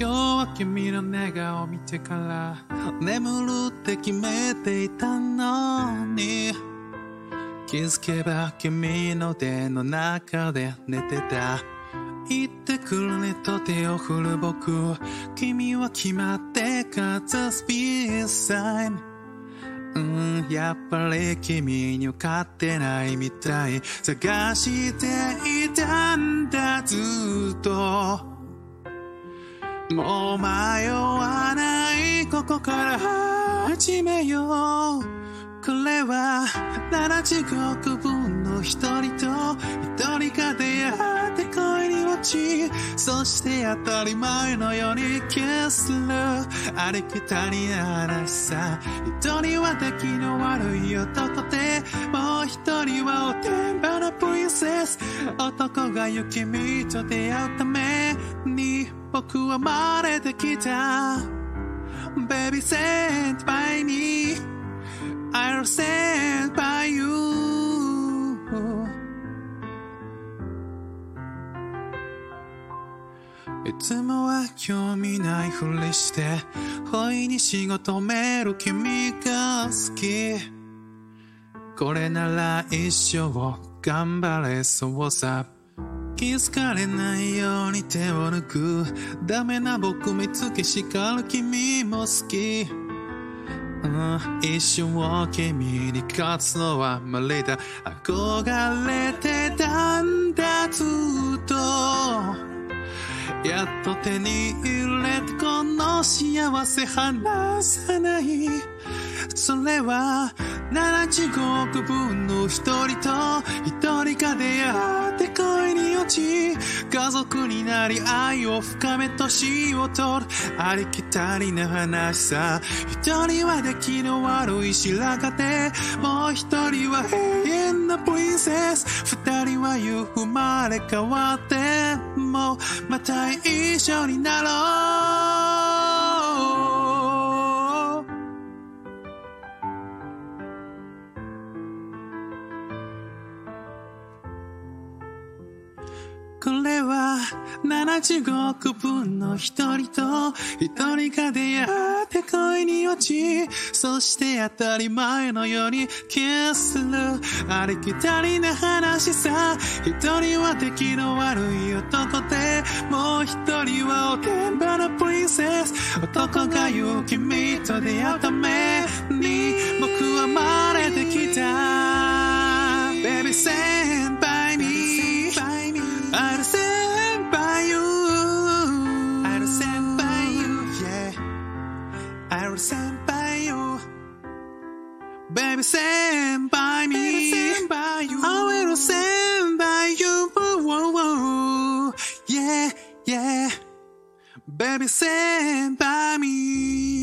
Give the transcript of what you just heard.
今日は君の寝顔見てから眠るって決めていたのに。気づけば君の手の中で寝てた。言ってくるねと手を振る僕君は決まってかつスピーサインうん、やっぱり君に勝ってないみたい。探していたんだずっと。もう迷わないここから始めようこれは七地獄分の一人と一人が出会って恋に落ちそして当たり前のようにキスする。ありきたりな話さ一人は出来の悪い男でもう一人はおてんばのプリンセス。男が雪見と出会うため僕は生まれてきた。Baby sent by me. I'll stand by you. いつもは興味ないふりして不意に仕事める君が好き。これなら一生頑張れ。そうさ。気づかれないように手を抜く。ダメな僕見つけ叱る君も好き。うん一瞬を君に勝つのは無理だ。憧れてたんだずっと。やっと手に入れてこの幸せ離さない。それは七地獄分の一人と家族になり愛を深め年を取る。ありきたりな話さ。一人は出来の悪い白髪でもう一人は永遠のプリンセス。二人は言う生まれ変わってもまた一緒になろう。これは七地獄分の一人と一人が出会って恋に落ちそして当たり前のようにキスする。ありきたりな話さ一人は出来の悪い男でもう一人はおてんばのプリンセス。男が言う君と出会うために僕は I'll stand by you. I'll stand by you, yeah. I'll stand by you. Baby, stand by me. Stand by you. Oh, I will stand by you. Whoa, whoa. Yeah, yeah. Baby, stand by me.